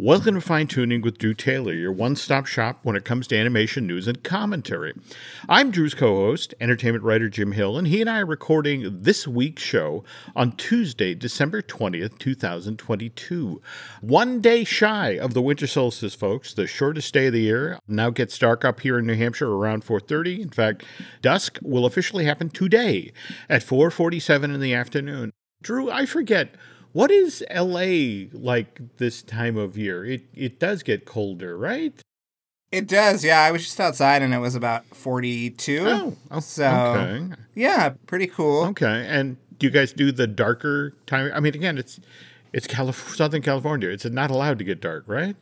Welcome to Fine Tuning with Drew Taylor, your one stop shop when it comes to animation news and commentary. I'm Drew's co host, entertainment writer Jim Hill, and he and I are recording this week's show on Tuesday, December 20th, 2022. One day shy of the winter solstice, folks, the shortest day of the year. Now gets dark up here in New Hampshire around 4.30. In fact, dusk will officially happen today at 4.47 in the afternoon. Drew, I forget what is LA like this time of year? It it does get colder, right? It does, yeah. I was just outside and it was about 42. Oh, oh so, okay. Yeah, pretty cool. Okay. And do you guys do the darker time? I mean, again, it's it's Calif- Southern California. It's not allowed to get dark, right?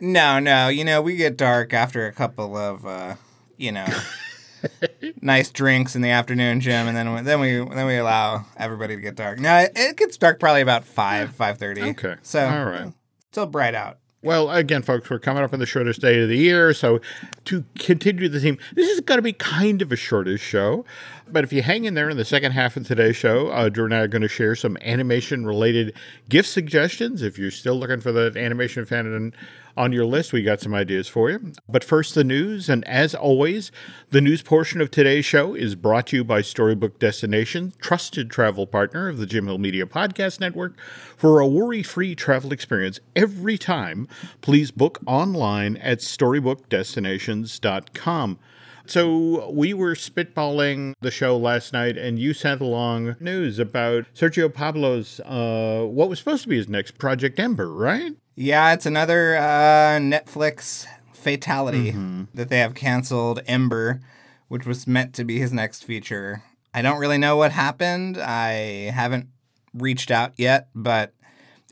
No, no. You know, we get dark after a couple of, uh, you know, nice drinks in the afternoon, Jim, and then we, then we then we allow everybody to get dark. Now it, it gets dark probably about five five thirty. Okay. So all right, still bright out. Well, again, folks, we're coming up on the shortest day of the year. So, to continue the theme, this is going to be kind of a shortest show. But if you hang in there in the second half of today's show, uh, Drew and I are going to share some animation related gift suggestions. If you're still looking for the animation fan on your list, we got some ideas for you. But first, the news. And as always, the news portion of today's show is brought to you by Storybook Destination, trusted travel partner of the Jim Hill Media Podcast Network. For a worry free travel experience every time, please book online at StorybookDestinations.com. So we were spitballing the show last night, and you sent along news about Sergio Pablo's uh, what was supposed to be his next Project Ember, right? Yeah, it's another uh, Netflix fatality mm-hmm. that they have canceled. Ember, which was meant to be his next feature. I don't really know what happened. I haven't reached out yet, but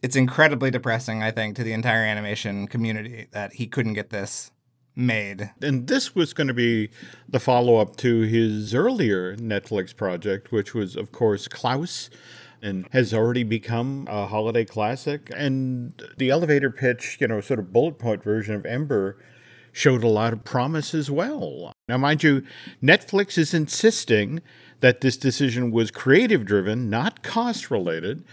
it's incredibly depressing, I think, to the entire animation community that he couldn't get this made. And this was going to be the follow up to his earlier Netflix project, which was, of course, Klaus. And has already become a holiday classic. And the elevator pitch, you know, sort of bullet point version of Ember showed a lot of promise as well. Now, mind you, Netflix is insisting that this decision was creative driven, not cost related.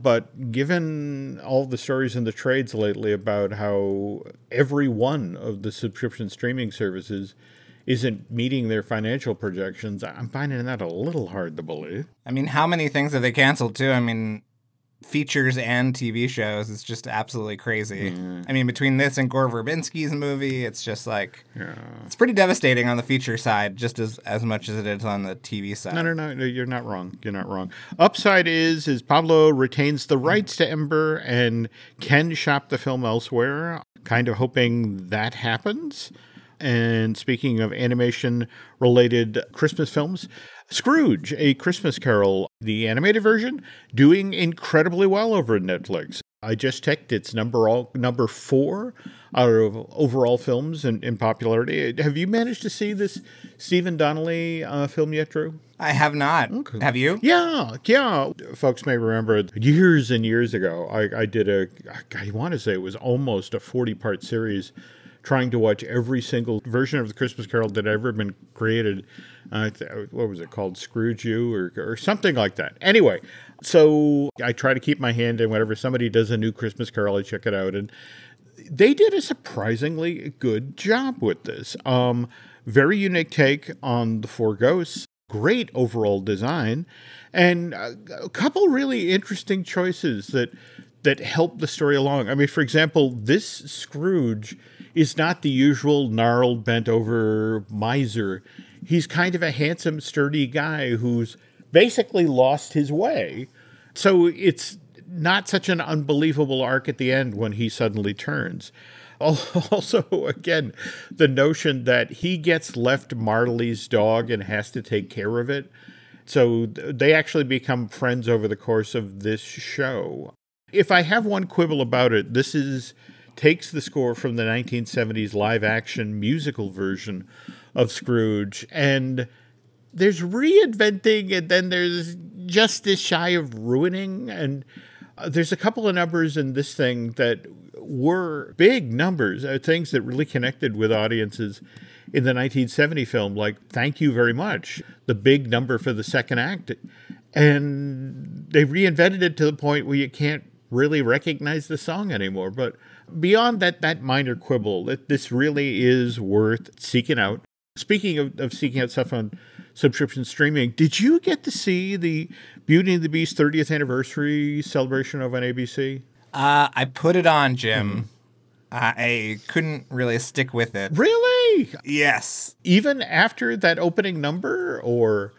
But given all the stories in the trades lately about how every one of the subscription streaming services isn't meeting their financial projections, I'm finding that a little hard to believe. I mean, how many things have they canceled too? I mean, features and TV shows. It's just absolutely crazy. Mm. I mean, between this and Gore Verbinski's movie, it's just like yeah. it's pretty devastating on the feature side, just as as much as it is on the TV side. No, no, no, no you're not wrong. You're not wrong. Upside is is Pablo retains the rights to Ember and can shop the film elsewhere. Kind of hoping that happens. And speaking of animation related Christmas films, Scrooge, A Christmas Carol, the animated version, doing incredibly well over at Netflix. I just checked; it's number all, number four out of overall films in, in popularity. Have you managed to see this Stephen Donnelly uh, film yet, Drew? I have not. Okay. Have you? Yeah, yeah. Folks may remember years and years ago, I, I did a, I want to say it was almost a 40 part series trying to watch every single version of the Christmas Carol that ever been created. Uh, what was it called? Scrooge You or, or something like that. Anyway, so I try to keep my hand in whenever somebody does a new Christmas Carol, I check it out. And they did a surprisingly good job with this. Um, very unique take on the four ghosts. Great overall design, and a, a couple really interesting choices that that help the story along. I mean, for example, this Scrooge is not the usual gnarled, bent over miser. He's kind of a handsome, sturdy guy who's basically lost his way. So it's not such an unbelievable arc at the end when he suddenly turns. Also, again, the notion that he gets left Marley's dog and has to take care of it. So they actually become friends over the course of this show. If I have one quibble about it, this is takes the score from the 1970s live action musical version of Scrooge and there's reinventing and then there's just this shy of ruining and uh, there's a couple of numbers in this thing that were big numbers uh, things that really connected with audiences in the 1970 film like thank you very much the big number for the second act and they reinvented it to the point where you can't really recognize the song anymore but beyond that that minor quibble, that this really is worth seeking out. Speaking of, of seeking out stuff on subscription streaming, did you get to see the Beauty and the Beast 30th anniversary celebration of on ABC? Uh, I put it on, Jim. I couldn't really stick with it. Really? Yes. Even after that opening number, or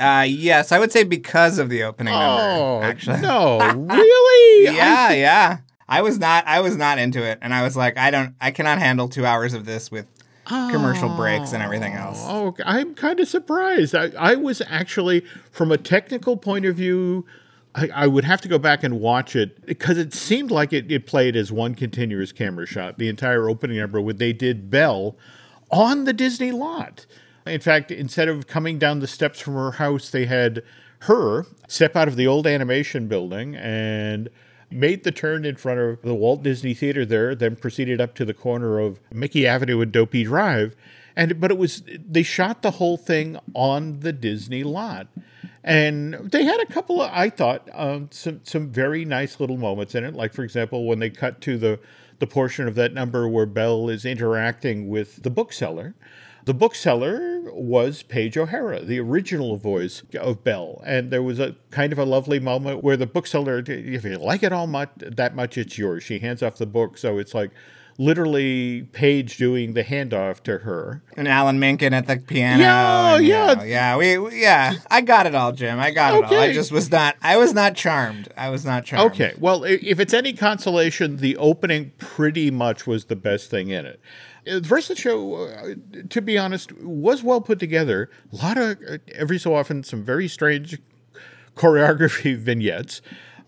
Uh, yes, I would say because of the opening oh number. Actually, no, really? yeah, yeah. I was not. I was not into it, and I was like, I don't. I cannot handle two hours of this with commercial breaks and everything else. Oh, I'm kind of surprised. I, I was actually, from a technical point of view, I, I would have to go back and watch it because it seemed like it, it played as one continuous camera shot. The entire opening number, when they did Belle on the Disney lot. In fact, instead of coming down the steps from her house, they had her step out of the old animation building and made the turn in front of the Walt Disney Theater there, then proceeded up to the corner of Mickey Avenue and Dopey Drive. And but it was they shot the whole thing on the Disney lot. And they had a couple of, I thought, um, some some very nice little moments in it. Like for example, when they cut to the the portion of that number where Belle is interacting with the bookseller. The bookseller was Paige O'Hara, the original voice of Belle, and there was a kind of a lovely moment where the bookseller, if you like it all much that much, it's yours. She hands off the book, so it's like literally Paige doing the handoff to her. And Alan Menken at the piano. Yeah, and, you yeah. know, yeah. We, we- yeah. I got it all, Jim. I got it all. I just was not. I was not charmed. I was not charmed. Okay, well, if it's any consolation, the opening pretty much was the best thing in it. Uh, The rest of the show, uh, to be honest, was well put together. A lot of, uh, every so often, some very strange choreography vignettes.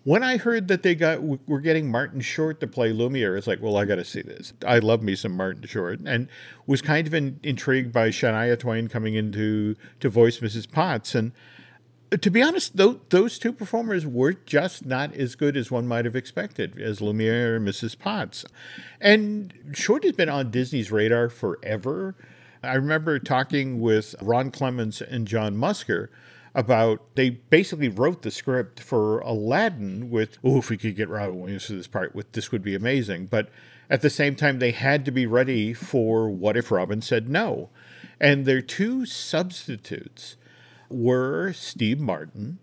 When I heard that they got were getting Martin Short to play Lumiere, it's like, well, I got to see this. I love me some Martin Short, and was kind of in, intrigued by Shania Twain coming into to voice Mrs. Potts, and uh, to be honest, tho- those two performers were just not as good as one might have expected as Lumiere and Mrs. Potts. And Short has been on Disney's radar forever. I remember talking with Ron Clements and John Musker about they basically wrote the script for Aladdin with, oh, if we could get Robin Williams for this part, with this would be amazing. But at the same time, they had to be ready for what if Robin said no. And their two substitutes were Steve Martin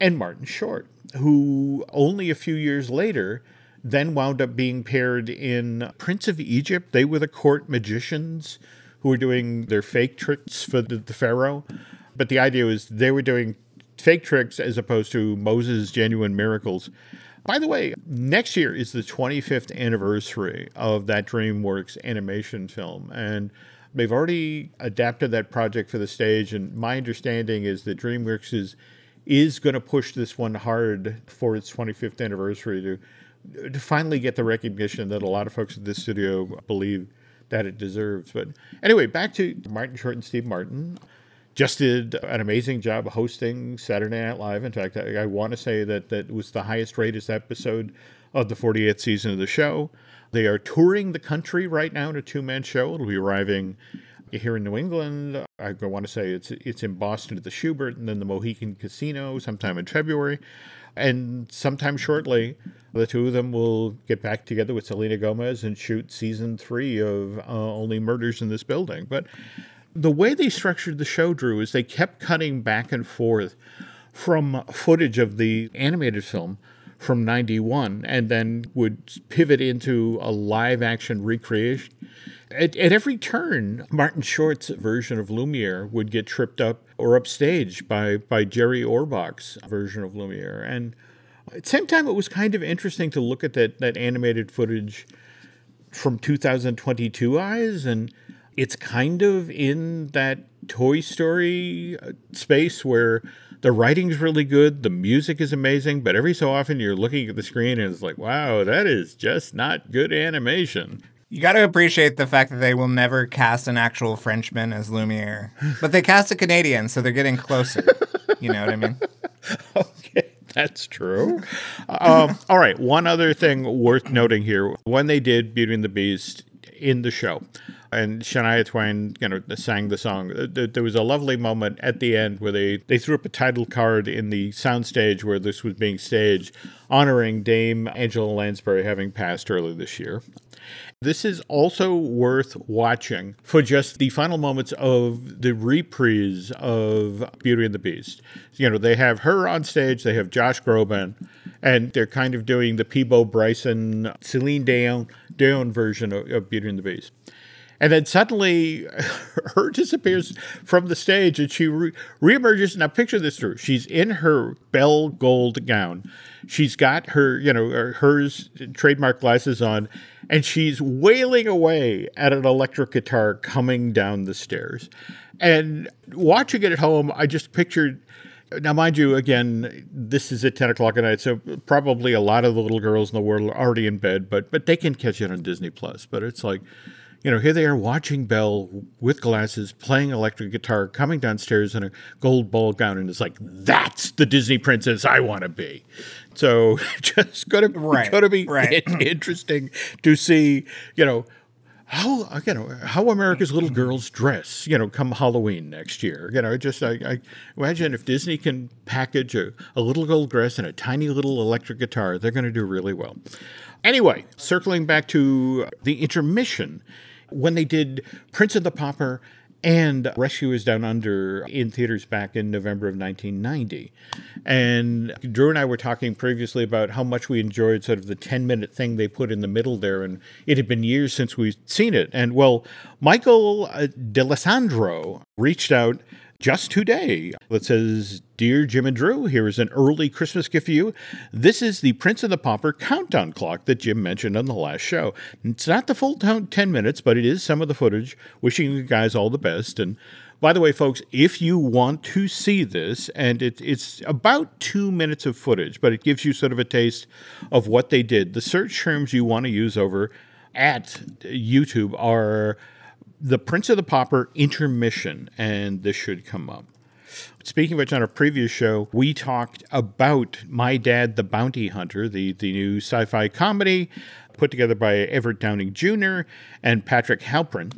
and Martin Short, who only a few years later then wound up being paired in Prince of Egypt. They were the court magicians who were doing their fake tricks for the, the Pharaoh. But the idea was they were doing fake tricks as opposed to Moses' genuine miracles. By the way, next year is the 25th anniversary of that DreamWorks animation film. And they've already adapted that project for the stage. And my understanding is that DreamWorks is, is going to push this one hard for its 25th anniversary to, to finally get the recognition that a lot of folks at this studio believe that it deserves. But anyway, back to Martin Short and Steve Martin just did an amazing job hosting Saturday Night Live. In fact, I, I want to say that that was the highest rated episode of the 48th season of the show. They are touring the country right now in a two man show. It'll be arriving here in New England. I want to say it's it's in Boston at the Shubert and then the Mohegan Casino sometime in February. And sometime shortly, the two of them will get back together with Selena Gomez and shoot season three of uh, Only Murders in This Building. But the way they structured the show, Drew, is they kept cutting back and forth from footage of the animated film from 91 and then would pivot into a live action recreation. At, at every turn, Martin Short's version of Lumiere would get tripped up or upstaged by, by Jerry Orbach's version of Lumiere. And at the same time, it was kind of interesting to look at that, that animated footage from 2022 eyes and it's kind of in that toy story uh, space where the writing's really good the music is amazing but every so often you're looking at the screen and it's like wow that is just not good animation You got to appreciate the fact that they will never cast an actual Frenchman as Lumiere, but they cast a Canadian, so they're getting closer. you know what I mean? okay that's true um, all right one other thing worth noting here when they did beauty and the beast in the show. And Shania Twain, you know, sang the song. There was a lovely moment at the end where they, they threw up a title card in the soundstage where this was being staged, honoring Dame Angela Lansbury having passed early this year. This is also worth watching for just the final moments of the reprise of Beauty and the Beast. You know, they have her on stage, they have Josh Groban, and they're kind of doing the Peabo Bryson, Celine Dion, Dion version of, of Beauty and the Beast. And then suddenly, her disappears from the stage and she re- reemerges. Now, picture this Drew. She's in her bell gold gown. She's got her, you know, hers trademark glasses on, and she's wailing away at an electric guitar coming down the stairs. And watching it at home, I just pictured. Now, mind you, again, this is at 10 o'clock at night, so probably a lot of the little girls in the world are already in bed, but but they can catch it on Disney Plus. But it's like, you know, here they are watching Belle with glasses, playing electric guitar, coming downstairs in a gold ball gown, and it's like, that's the Disney princess I want to be. So just going to right, to be right. interesting to see, you know, how you know how America's little girls dress, you know, come Halloween next year. You know, just I, I imagine if Disney can package a, a little gold dress and a tiny little electric guitar, they're going to do really well. Anyway, circling back to the intermission, when they did Prince of the Pauper and Rescuers Down Under in theaters back in November of 1990. And Drew and I were talking previously about how much we enjoyed sort of the 10 minute thing they put in the middle there, and it had been years since we'd seen it. And well, Michael uh, D'Alessandro reached out just today that says, Dear Jim and Drew, here is an early Christmas gift for you. This is the Prince of the Pauper countdown clock that Jim mentioned on the last show. It's not the full 10 minutes, but it is some of the footage. Wishing you guys all the best. And by the way, folks, if you want to see this, and it, it's about two minutes of footage, but it gives you sort of a taste of what they did, the search terms you want to use over at YouTube are the Prince of the Pauper intermission, and this should come up. Speaking of which, on a previous show, we talked about My Dad the Bounty Hunter, the, the new sci fi comedy put together by Everett Downing Jr. and Patrick Harpin.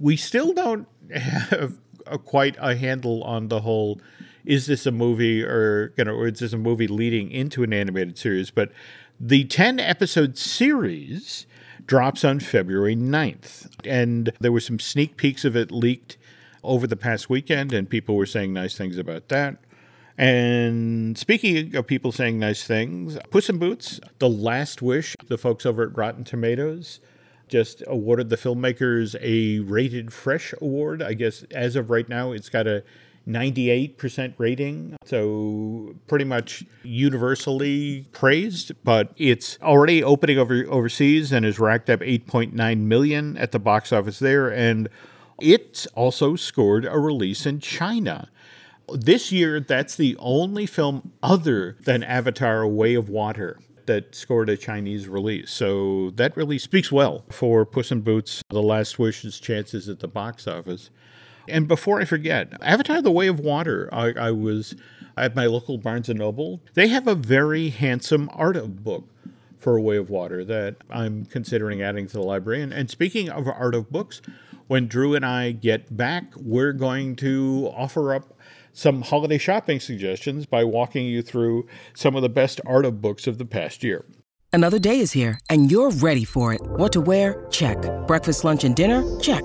We still don't have a, quite a handle on the whole is this a movie or, you know, or is this a movie leading into an animated series? But the 10 episode series drops on February 9th. And there were some sneak peeks of it leaked over the past weekend, and people were saying nice things about that. And speaking of people saying nice things, Puss in Boots, The Last Wish, the folks over at Rotten Tomatoes just awarded the filmmakers a rated fresh award. I guess as of right now, it's got a 98% rating. So pretty much universally praised, but it's already opening over overseas and has racked up 8.9 million at the box office there and it's also scored a release in China. This year, that's the only film other than Avatar: A Way of Water that scored a Chinese release. So that really speaks well for Puss in Boots: The Last Wish's chances at the box office. And before I forget, Avatar: The Way of Water, I, I was at my local Barnes and Noble. They have a very handsome art of book for A Way of Water that I'm considering adding to the library. And, and speaking of art of books, when Drew and I get back, we're going to offer up some holiday shopping suggestions by walking you through some of the best art of books of the past year. Another day is here, and you're ready for it. What to wear? Check. Breakfast, lunch, and dinner? Check.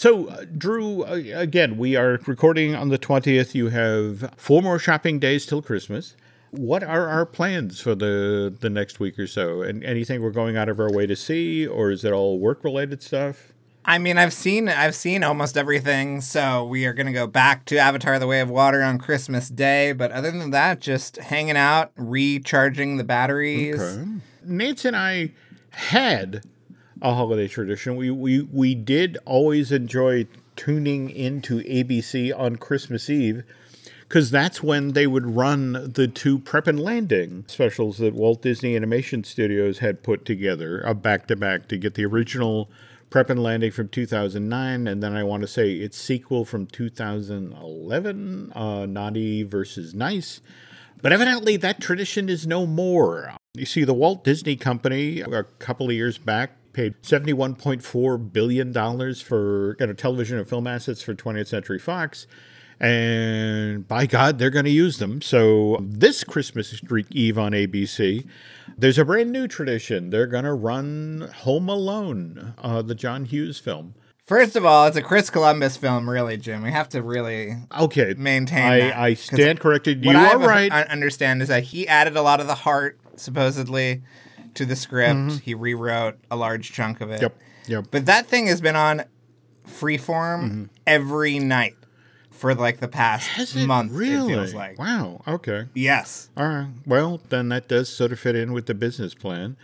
So, uh, Drew, uh, again, we are recording on the 20th. You have four more shopping days till Christmas. What are our plans for the, the next week or so? And anything we're going out of our way to see, or is it all work related stuff? I mean, I've seen I've seen almost everything, so we are gonna go back to Avatar: The Way of Water on Christmas Day. But other than that, just hanging out, recharging the batteries. Okay. Nance and I had a holiday tradition. We we we did always enjoy tuning into ABC on Christmas Eve because that's when they would run the two Prep and Landing specials that Walt Disney Animation Studios had put together, a back to back, to get the original Prep and Landing from 2009, and then I want to say its sequel from 2011, uh, Naughty versus Nice. But evidently, that tradition is no more. You see, the Walt Disney Company, a couple of years back, paid $71.4 billion for you know, television and film assets for 20th Century Fox. And by God, they're going to use them. So, this Christmas Eve on ABC, there's a brand new tradition. They're going to run Home Alone, uh, the John Hughes film. First of all, it's a Chris Columbus film, really, Jim. We have to really Okay. maintain I, that, I stand corrected. You are right. I understand is that he added a lot of the heart, supposedly, to the script. He rewrote a large chunk of it. Mm-hmm. Yep. Yep. But that thing has been on freeform Mm-hmm. every night for like the past month. really? It feels like. Wow. Okay. Yes. All right. Well, then that does sort of fit in with the business plan.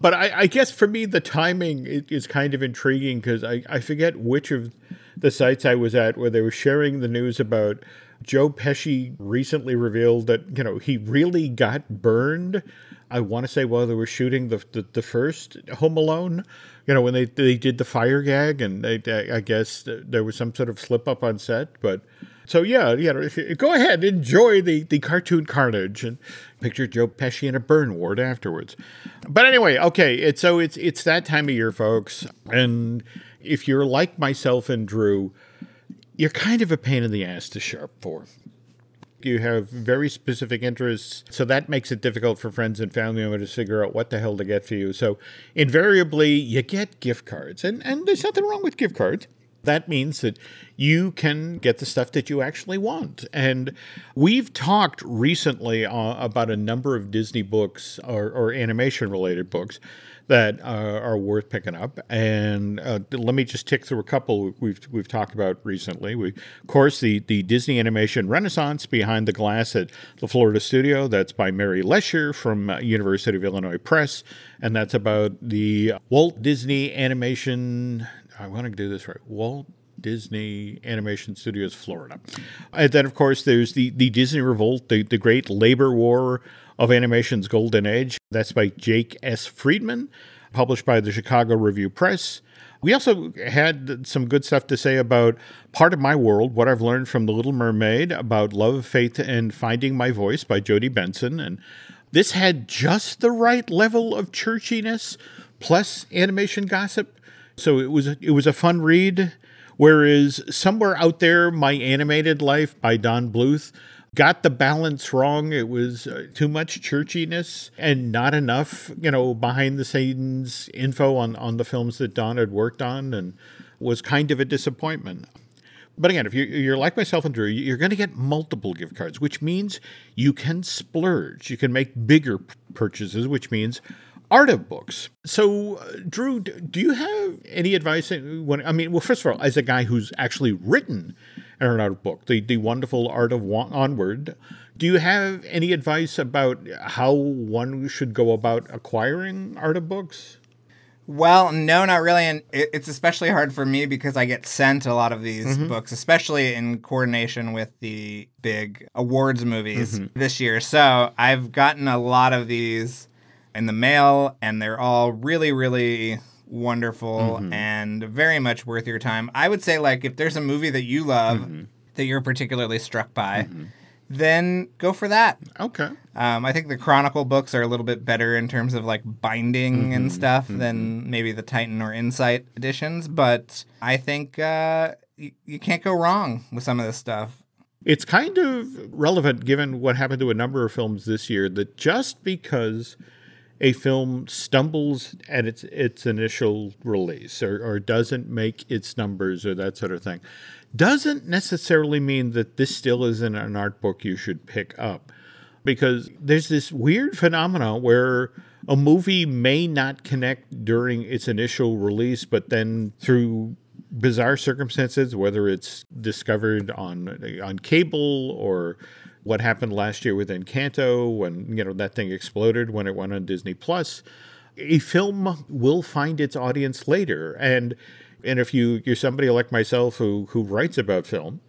But I, I guess for me, the timing is kind of intriguing because I, I forget which of the sites I was at where they were sharing the news about Joe Pesci recently revealed that, you know, he really got burned. I want to say while they were shooting the, the, the first Home Alone, you know, when they, they did the fire gag and they, I I guess there was some sort of slip up on set. But so yeah, if you, go ahead, enjoy the, the cartoon carnage and picture Joe Pesci in a burn ward afterwards. But anyway, okay, it's so it's it's that time of year, folks, and if you're like myself and Drew, you're kind of a pain in the ass to sharp for. You have very specific interests, so that makes it difficult for friends and family members to figure out what the hell to get for you. So invariably, you get gift cards, and and there's nothing wrong with gift cards. That means that you can get the stuff that you actually want. And we've talked recently uh, about a number of Disney books or, or animation related books that uh, are worth picking up. And uh, let me just tick through a couple we've we've talked about recently. We, of course, the the Disney Animation Renaissance Behind the Glass at the Florida Studio. That's by Mary Lescher from uh, University of Illinois Press, and that's about the Walt Disney Animation. I want to do this right. Walt Disney Animation Studios, Florida. And then, of course, there's the, the Disney Revolt, the, the great labor war of animation's golden age. That's by Jake S. Friedman, published by the Chicago Review Press. We also had some good stuff to say about Part of My World, what I've learned from The Little Mermaid, about love, faith, and finding my voice by Jodi Benson. And this had just the right level of churchiness plus animation gossip. So it was it was a fun read. Whereas somewhere out there, My Animated Life by Don Bluth got the balance wrong. It was uh, too much churchiness and not enough, you know, behind the scenes info on on the films that Don had worked on, and was kind of a disappointment. But again, if you're, you're like myself and Drew, you're going to get multiple gift cards, which means you can splurge. You can make bigger purchases, which means art of books. So, uh, Drew, do you have any advice? uh, When I mean, well, first of all, as a guy who's actually written of book, the the wonderful art of Wa- onward, do you have any advice about how one should go about acquiring art of books? Well, no, not really. And it's especially hard for me because I get sent a lot of these Mm-hmm. books, especially in coordination with the big awards movies Mm-hmm. this year. So I've gotten a lot of these in the mail, and they're all really, really wonderful Mm-hmm. and very much worth your time. I would say, like, if there's a movie that you love Mm-hmm. that you're particularly struck by, then go for that. Okay. Um, I think the Chronicle books are a little bit better in terms of like binding and stuff than maybe the Titan or Insight editions, but I think uh, y- you can't go wrong with some of this stuff. It's kind of relevant given what happened to a number of films this year that just because a film stumbles at its its initial release or, or doesn't make its numbers or that sort of thing doesn't necessarily mean that this still isn't an art book you should pick up. Because there's this weird phenomenon where a movie may not connect during its initial release but then through bizarre circumstances whether it's discovered on on cable or what happened last year with Encanto when you know that thing exploded when it went on Disney Plus. A film will find its audience later, and and if you you're somebody like myself who who writes about film,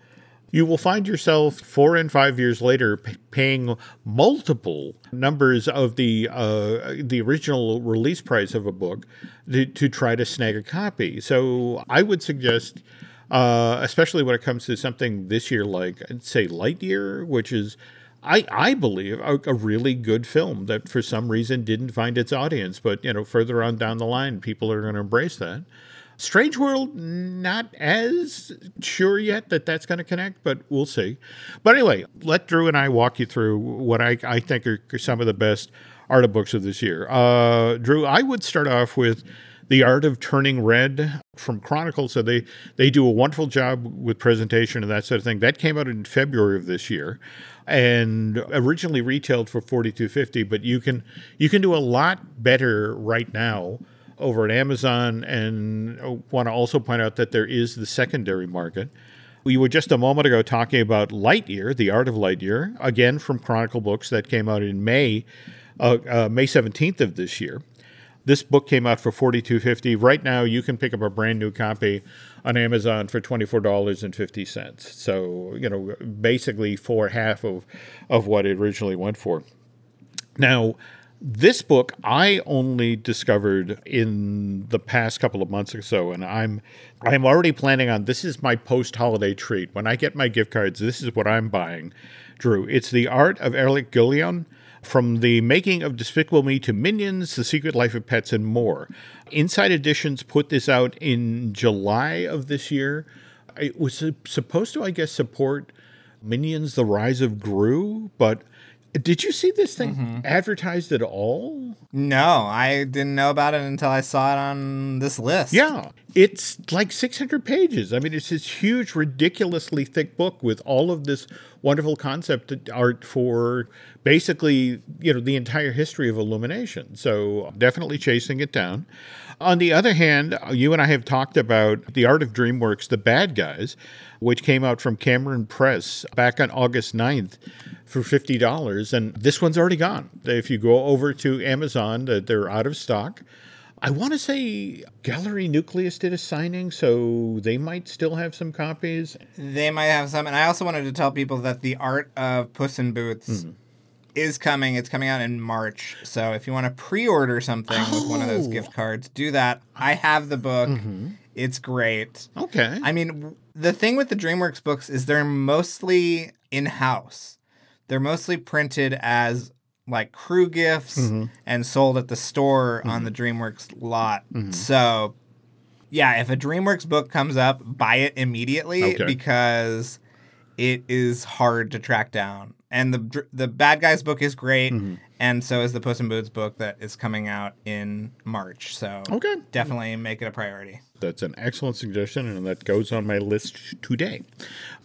you will find yourself four and five years later p- paying multiple numbers of the uh, the original release price of a book to, to try to snag a copy. So I would suggest uh, especially when it comes to something this year like, say, Lightyear, which is, I, I believe, a, a, really good film that for some reason didn't find its audience. But, you know, further on down the line, people are going to embrace that. Strange World, not as sure yet that that's going to connect, but we'll see. But anyway, let Drew and I walk you through what I, I think are some of the best art of books of this year. Uh, Drew, I would start off with the Art of Turning Red from Chronicle. So they they do a wonderful job with presentation and that sort of thing. That came out in February of this year, and originally retailed for forty two fifty. But you can you can do a lot better right now over at Amazon. And I want to also point out that there is the secondary market. We were just a moment ago talking about Lightyear, The Art of Lightyear, again from Chronicle Books that came out in May, uh, uh, May 17th of this year. This book came out for forty two fifty. Right now, you can pick up a brand new copy on Amazon for twenty four dollars and fifty cents. So you know, basically for half of of what it originally went for. Now, this book I only discovered in the past couple of months or so, and I'm I'm already planning on this is my post holiday treat. When I get my gift cards, this is what I'm buying. Drew, it's the art of Eric Guillon from the making of Despicable Me to Minions, The Secret Life of Pets, and more. Insight Editions put this out in July of this year. It was supposed to, I guess, support Minions: The Rise of Gru, but did you see this thing mm-hmm. advertised at all? No, I didn't know about it until I saw it on this list. Yeah, it's like 600 pages. I mean, it's this huge, ridiculously thick book with all of this wonderful concept art for basically, you know, the entire history of Illumination. So definitely chasing it down. On the other hand, you and I have talked about The Art of DreamWorks, The Bad Guys, which came out from Cameron Press back on August 9th for $50. And this one's already gone. If you go over to Amazon, they're out of stock. I want to say Gallery Nucleus did a signing, so they might still have some copies. They might have some. And I also wanted to tell people that the art of Puss in Boots mm. is coming. It's coming out in March. So if you want to pre order something oh. with one of those gift oh. cards, do that. I have the book. Mm-hmm. It's great. Okay. I mean, the thing with the DreamWorks books is they're mostly in house. They're mostly printed as like crew gifts mm-hmm. and sold at the store mm-hmm. on the DreamWorks lot. Mm-hmm. So, yeah, if a DreamWorks book comes up, buy it immediately okay. because it is hard to track down. And the the Bad Guys book is great, mm-hmm. and so is the Puss in Boots book that is coming out in March. So, okay, definitely make it a priority. That's an excellent suggestion, and that goes on my list today.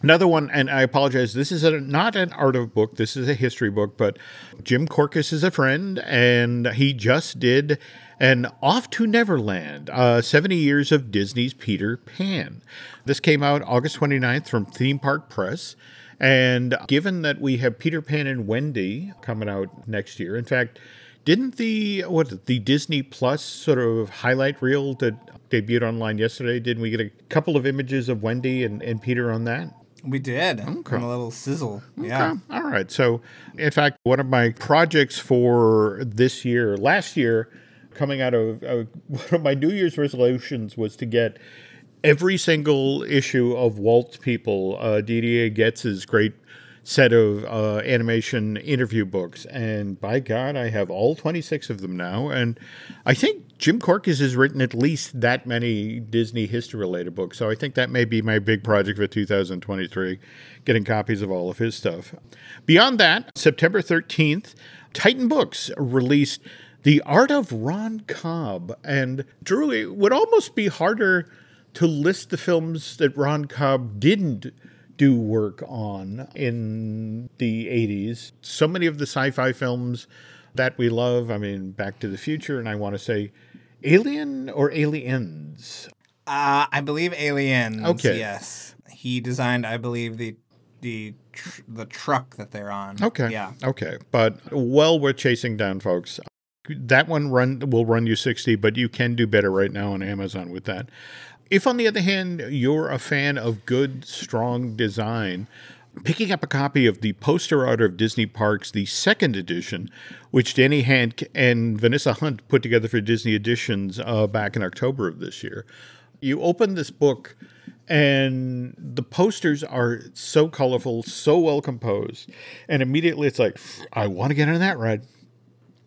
Another one, and I apologize, this is a, not an art of book, this is a history book, but Jim Korkis is a friend, and he just did an Off to Neverland, uh, 70 Years of Disney's Peter Pan. This came out August 29th from Theme Park Press. And given that we have Peter Pan and Wendy coming out next year, in fact, didn't the what the Disney Plus sort of highlight reel that debuted online yesterday? Didn't we get a couple of images of Wendy and, and Peter on that? We did. Okay. a little sizzle. Okay. Yeah. All right. So, in fact, one of my projects for this year, last year, coming out of uh, one of my New Year's resolutions was to get every single issue of Walt People, uh, Didier Ghez's great set of uh, animation interview books. And by God, I have all 26 of them now. And I think Jim Korkis has written at least that many Disney history related books. So I think that may be my big project for 2023, getting copies of all of his stuff. Beyond that, September 13th, Titan Books released The Art of Ron Cobb. And Drew, it would almost be harder to list the films that Ron Cobb didn't do work on in the 80s. So many of the sci fi films that we love, I mean, Back to the Future, and I want to say Alien or Aliens. Uh, I believe Aliens. Okay. Yes, he designed. I believe the the tr- the truck that they're on. Okay. Yeah. Okay. But well worth chasing down, folks. That one run will run you 60, but you can do better right now on Amazon with that. If, on the other hand, you're a fan of good, strong design, picking up a copy of the poster art of Disney Parks, the second edition, which Danny Handke and Vanessa Hunt put together for Disney Editions uh, back in October of this year. You open this book, and the posters are so colorful, so well composed, and immediately it's like, I want to get on that ride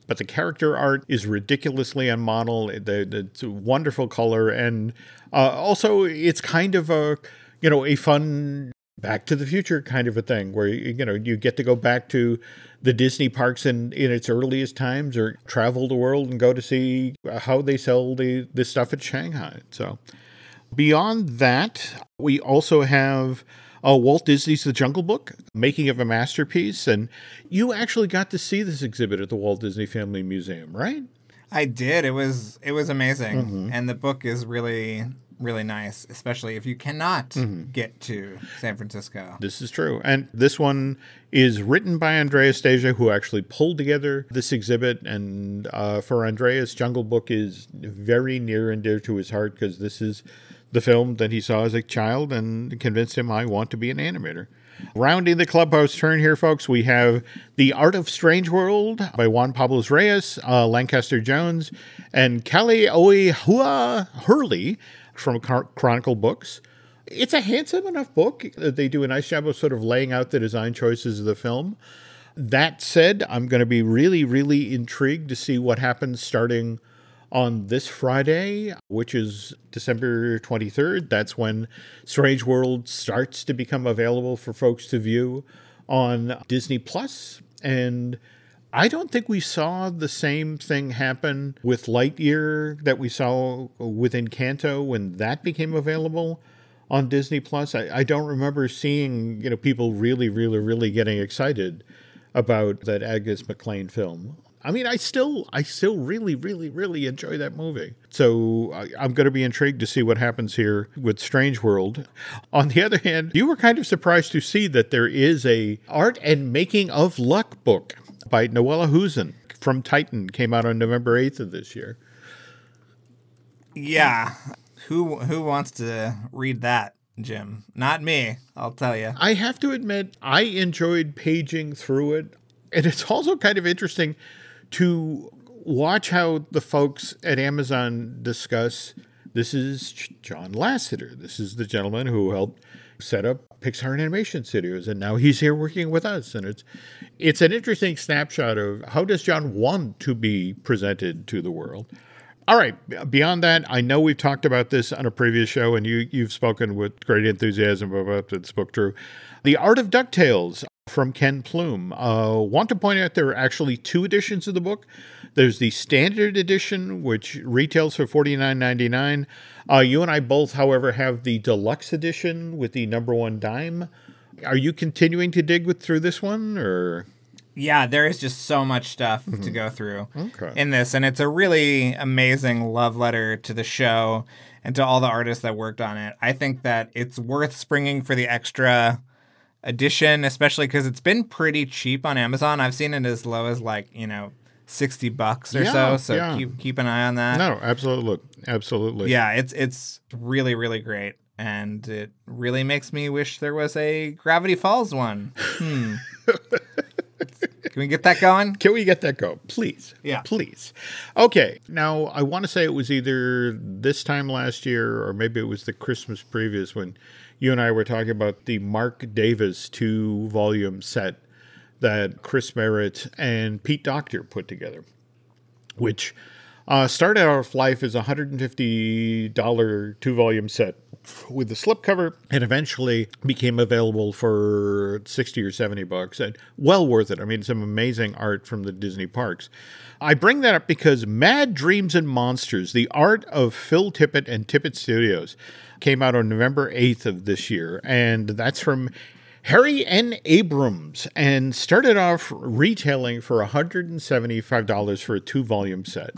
but the character art is ridiculously on model. The, the, it's a wonderful color, and uh, also it's kind of a you know a fun Back to the Future kind of a thing, where you know you get to go back to the Disney parks in in its earliest times, or travel the world and go to see how they sell the the stuff at Shanghai. So beyond that, we also have uh, Walt Disney's The Jungle Book, making of a masterpiece. And you actually got to see this exhibit at the Walt Disney Family Museum, right? I did. It was it was amazing, Mm-hmm. and the book is really really nice, especially if you cannot Mm-hmm. get to San Francisco. This is true. And this one is written by Andreas Deja, who actually pulled together this exhibit. And uh, for Andreas, Jungle Book is very near and dear to his heart because this is the film that he saw as a child and convinced him I want to be an animator. Rounding the clubhouse turn here, folks, we have The Art of Strange World by Juan Pablo Reyes, uh, Lancaster Jones, and Kalikolehua Hurley from Chron- Chronicle Books. It's a handsome enough book. They do a nice job of sort of laying out the design choices of the film. That said, I'm going to be really, really intrigued to see what happens starting on this Friday, which is December 23rd. That's when Strange World starts to become available for folks to view on Disney Plus. And I don't think we saw the same thing happen with Lightyear that we saw with Encanto when that became available on Disney Plus. I, I don't remember seeing you know people really, really, really getting excited about that Angus MacLane film. I mean, I still, I still really, really, really enjoy that movie. So I, I'm going to be intrigued to see what happens here with Strange World. On the other hand, you were kind of surprised to see that there is a art and making of luck book by Noela Hueso from Titan came out on November 8th of this year. Yeah, who who wants to read that, Jim? Not me. I'll tell you. I have to admit, I enjoyed paging through it. And it's also kind of interesting to watch how the folks at Amazon discuss this is John Lasseter. This is the gentleman who helped set up Pixar and Animation Studios, and now he's here working with us. And it's it's an interesting snapshot of how does John want to be presented to the world. All right. Beyond that, I know we've talked about this on a previous show, and you you've spoken with great enthusiasm about this book, Drew. The Art of Ducktales from Ken Plume. Uh, want to point out there are actually two editions of the book. There's the standard edition, which retails for $49.99. Uh, you and I both, however, have the deluxe edition with the number one dime. Are you continuing to dig with through this one, or Yeah, there is just so much stuff to go through Okay. in this, and it's a really amazing love letter to the show and to all the artists that worked on it. I think that it's worth springing for the extra edition, especially because it's been pretty cheap on Amazon. I've seen it as low as like you know sixty bucks or Yeah, so. So yeah. keep keep an eye on that. no? Absolutely, absolutely. Yeah, it's it's really really great, and it really makes me wish there was a Gravity Falls one. Hmm. Can we get that going? Can we get that go, please? Yeah. please. Okay. Now I want to say it was either this time last year or maybe it was the Christmas previous when you and I were talking about the Marc Davis two volume set that Chris Merritt and Pete Docter put together, which uh, started off life as a $150 two volume set with the slipcover. It eventually became available for 60 or 70 bucks and well worth it. I mean, some amazing art from the Disney parks. I bring that up because Mad Dreams and Monsters, the art of Phil Tippett and Tippett Studios, came out on November 8th of this year. And that's from Harry N. Abrams and started off retailing for $175 for a two volume set.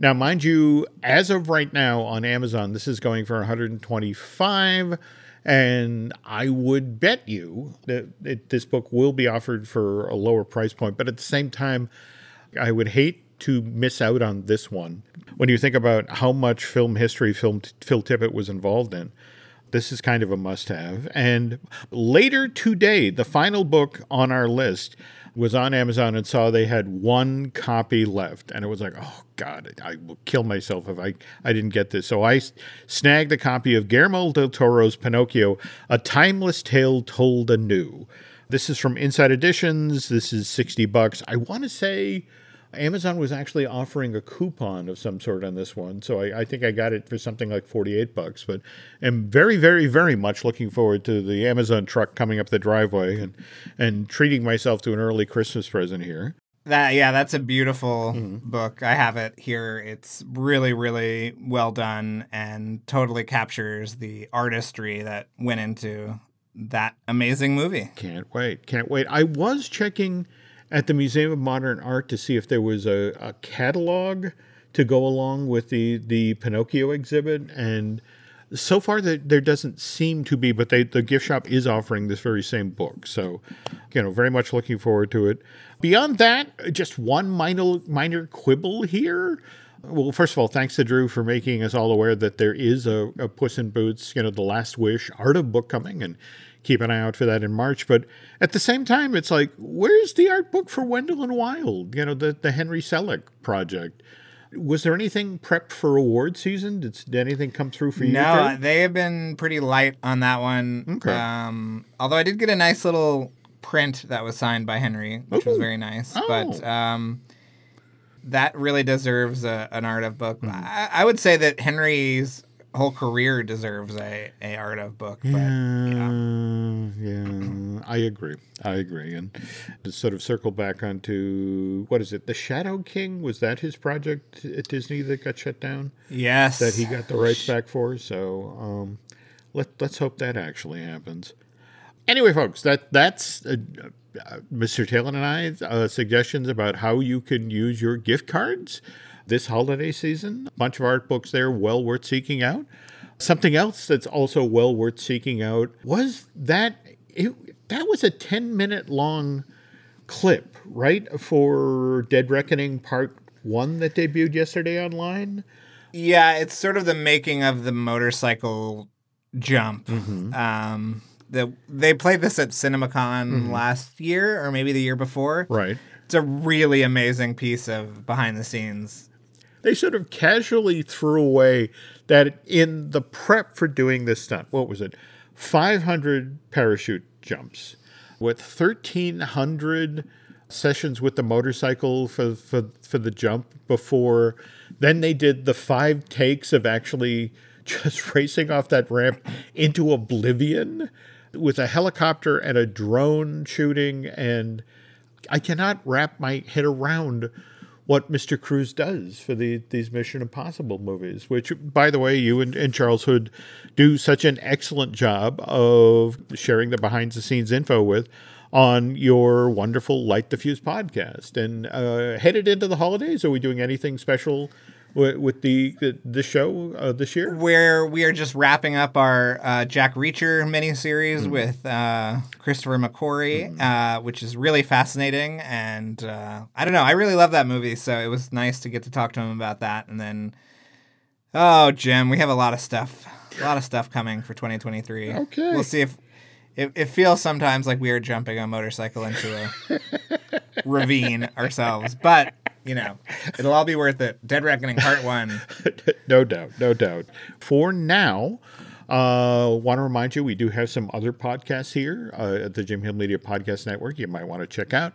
Now, mind you, as of right now on Amazon, this is going for 125 and I would bet you that it, this book will be offered for a lower price point, but at the same time, I would hate to miss out on this one. When you think about how much film history film Phil Tippett was involved in, this is kind of a must have. And later today, the final book on our list was on Amazon and saw they had one copy left. And it was like, oh, God, I will kill myself if I, I didn't get this. So I snagged a copy of Guillermo del Toro's Pinocchio, A Timeless Tale Told Anew. This is from Insight Editions. This is 60 bucks. I want to say Amazon was actually offering a coupon of some sort on this one, so I, I, think I got it for something like forty-eight bucks. But am very, very, very much looking forward to the Amazon truck coming up the driveway and and treating myself to an early Christmas present here. That yeah, that's a beautiful mm-hmm. book. I have it here. It's really, really well done and totally captures the artistry that went into that amazing movie. Can't wait! Can't wait! I was checking at the Museum of Modern Art to see if there was a, a catalog to go along with the, the Pinocchio exhibit. And so far, the, there doesn't seem to be, but they, the gift shop is offering this very same book. So, you know, very much looking forward to it. Beyond that, just one minor, minor quibble here. Well, first of all, thanks to Drew for making us all aware that there is a, a Puss in Boots, you know, The Last Wish art of book coming. And keep an eye out for that in March. But at the same time, it's like, where's the art book for Wendell and Wild? You know, the, the Henry Selick project. Was there anything prepped for award season? Did, did anything come through for you? No, they have been pretty light on that one. Okay. Um, although I did get a nice little print that was signed by Henry, which Ooh. was very nice. Oh. But um, that really deserves a, an art of book. Mm. I, I, would say that Henry's whole career deserves a, a art of book. But, yeah, yeah, yeah, I agree. I agree. And to sort of circle back onto what is it? The Shadow King was that his project at Disney that got shut down? Yes, that he got the rights back for. So um, let let's hope that actually happens. Anyway, folks, that that's. Uh, uh, Mr. Taylor and I uh, suggestions about how you can use your gift cards this holiday season. A bunch of art books there, well worth seeking out. Something else that's also well worth seeking out was that it, that was a 10 minute long clip, right, for Dead Reckoning Part 1 that debuted yesterday online. Yeah, it's sort of the making of the motorcycle jump. Mm-hmm. Um, the, they played this at CinemaCon mm-hmm. last year or maybe the year before. Right. It's a really amazing piece of behind the scenes they sort of casually threw away that in the prep for doing this stunt, what was it? 500 parachute jumps with 1,300 sessions with the motorcycle for, for, for the jump before. Then they did the five takes of actually just racing off that ramp into oblivion with a helicopter and a drone shooting. And I cannot wrap my head around what Mr. Cruise does for the these Mission Impossible movies, which, by the way, you and, and Charles Hood do such an excellent job of sharing the behind the scenes info with on your wonderful Light the Fuse podcast. And uh, headed into the holidays, are we doing anything special with the the show uh, this year? Where we are just wrapping up our uh, Jack Reacher miniseries mm. with uh, Christopher McQuarrie, mm. Uh, which is really fascinating. And uh, I don't know, I really love that movie, so it was nice to get to talk to him about that. And then, oh, Jim, we have a lot of stuff, a lot of stuff coming for 2023. Okay, we'll see if. It, it feels sometimes like we are jumping a motorcycle into a ravine ourselves, but you know, it'll all be worth it. Dead Reckoning Part One. no doubt, no doubt. For now, Uh, want to remind you, we do have some other podcasts here uh, at the Jim Hill Media Podcast Network. You might want to check out.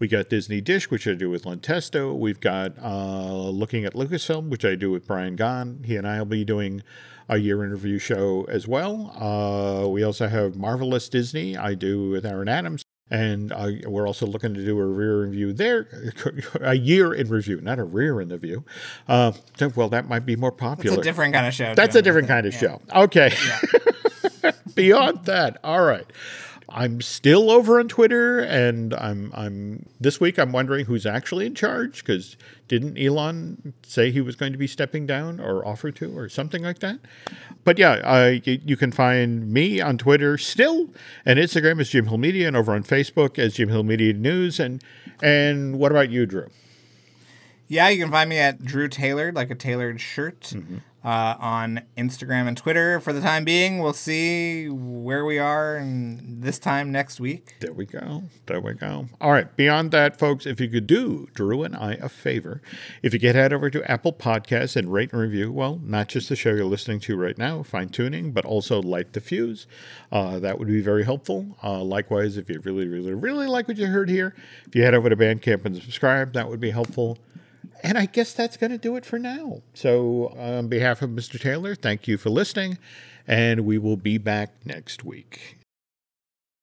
We got Disney Dish, which I do with Len Testa. We've got uh, Looking at Lucasfilm, which I do with Brian Gahn. He and I will be doing a year interview show as well. Uh, we also have Marvelous Disney, I do with Aaron Adams. And uh, we're also looking to do a rear review there, a year in review, not a rear in the view. Uh, well, that might be more popular. It's a different kind of show. That's a different kind of show. Okay. Beyond that, all right. I'm still over on Twitter, and I'm I'm this week. I'm wondering who's actually in charge because didn't Elon say he was going to be stepping down or offer to or something like that? But yeah, uh, you, you can find me on Twitter still, and Instagram is Jim Hill Media, and over on Facebook as Jim Hill Media News. And and what about you, Drew? Yeah, you can find me at Drew Tailored, like a tailored shirt, Mm-hmm. Uh, on Instagram and Twitter. For the time being, we'll see where we are and this time next week. There we go. There we go. All right. Beyond that, folks, if you could do Drew and I a favor, if you get head over to Apple Podcasts and rate and review, well, not just the show you're listening to right now, fine tuning, but also light the fuse. Uh, that would be very helpful. Uh, likewise, if you really, really, really like what you heard here, if you head over to Bandcamp and subscribe, that would be helpful. And I guess that's going to do it for now. So, on behalf of Mr. Taylor, thank you for listening, and we will be back next week.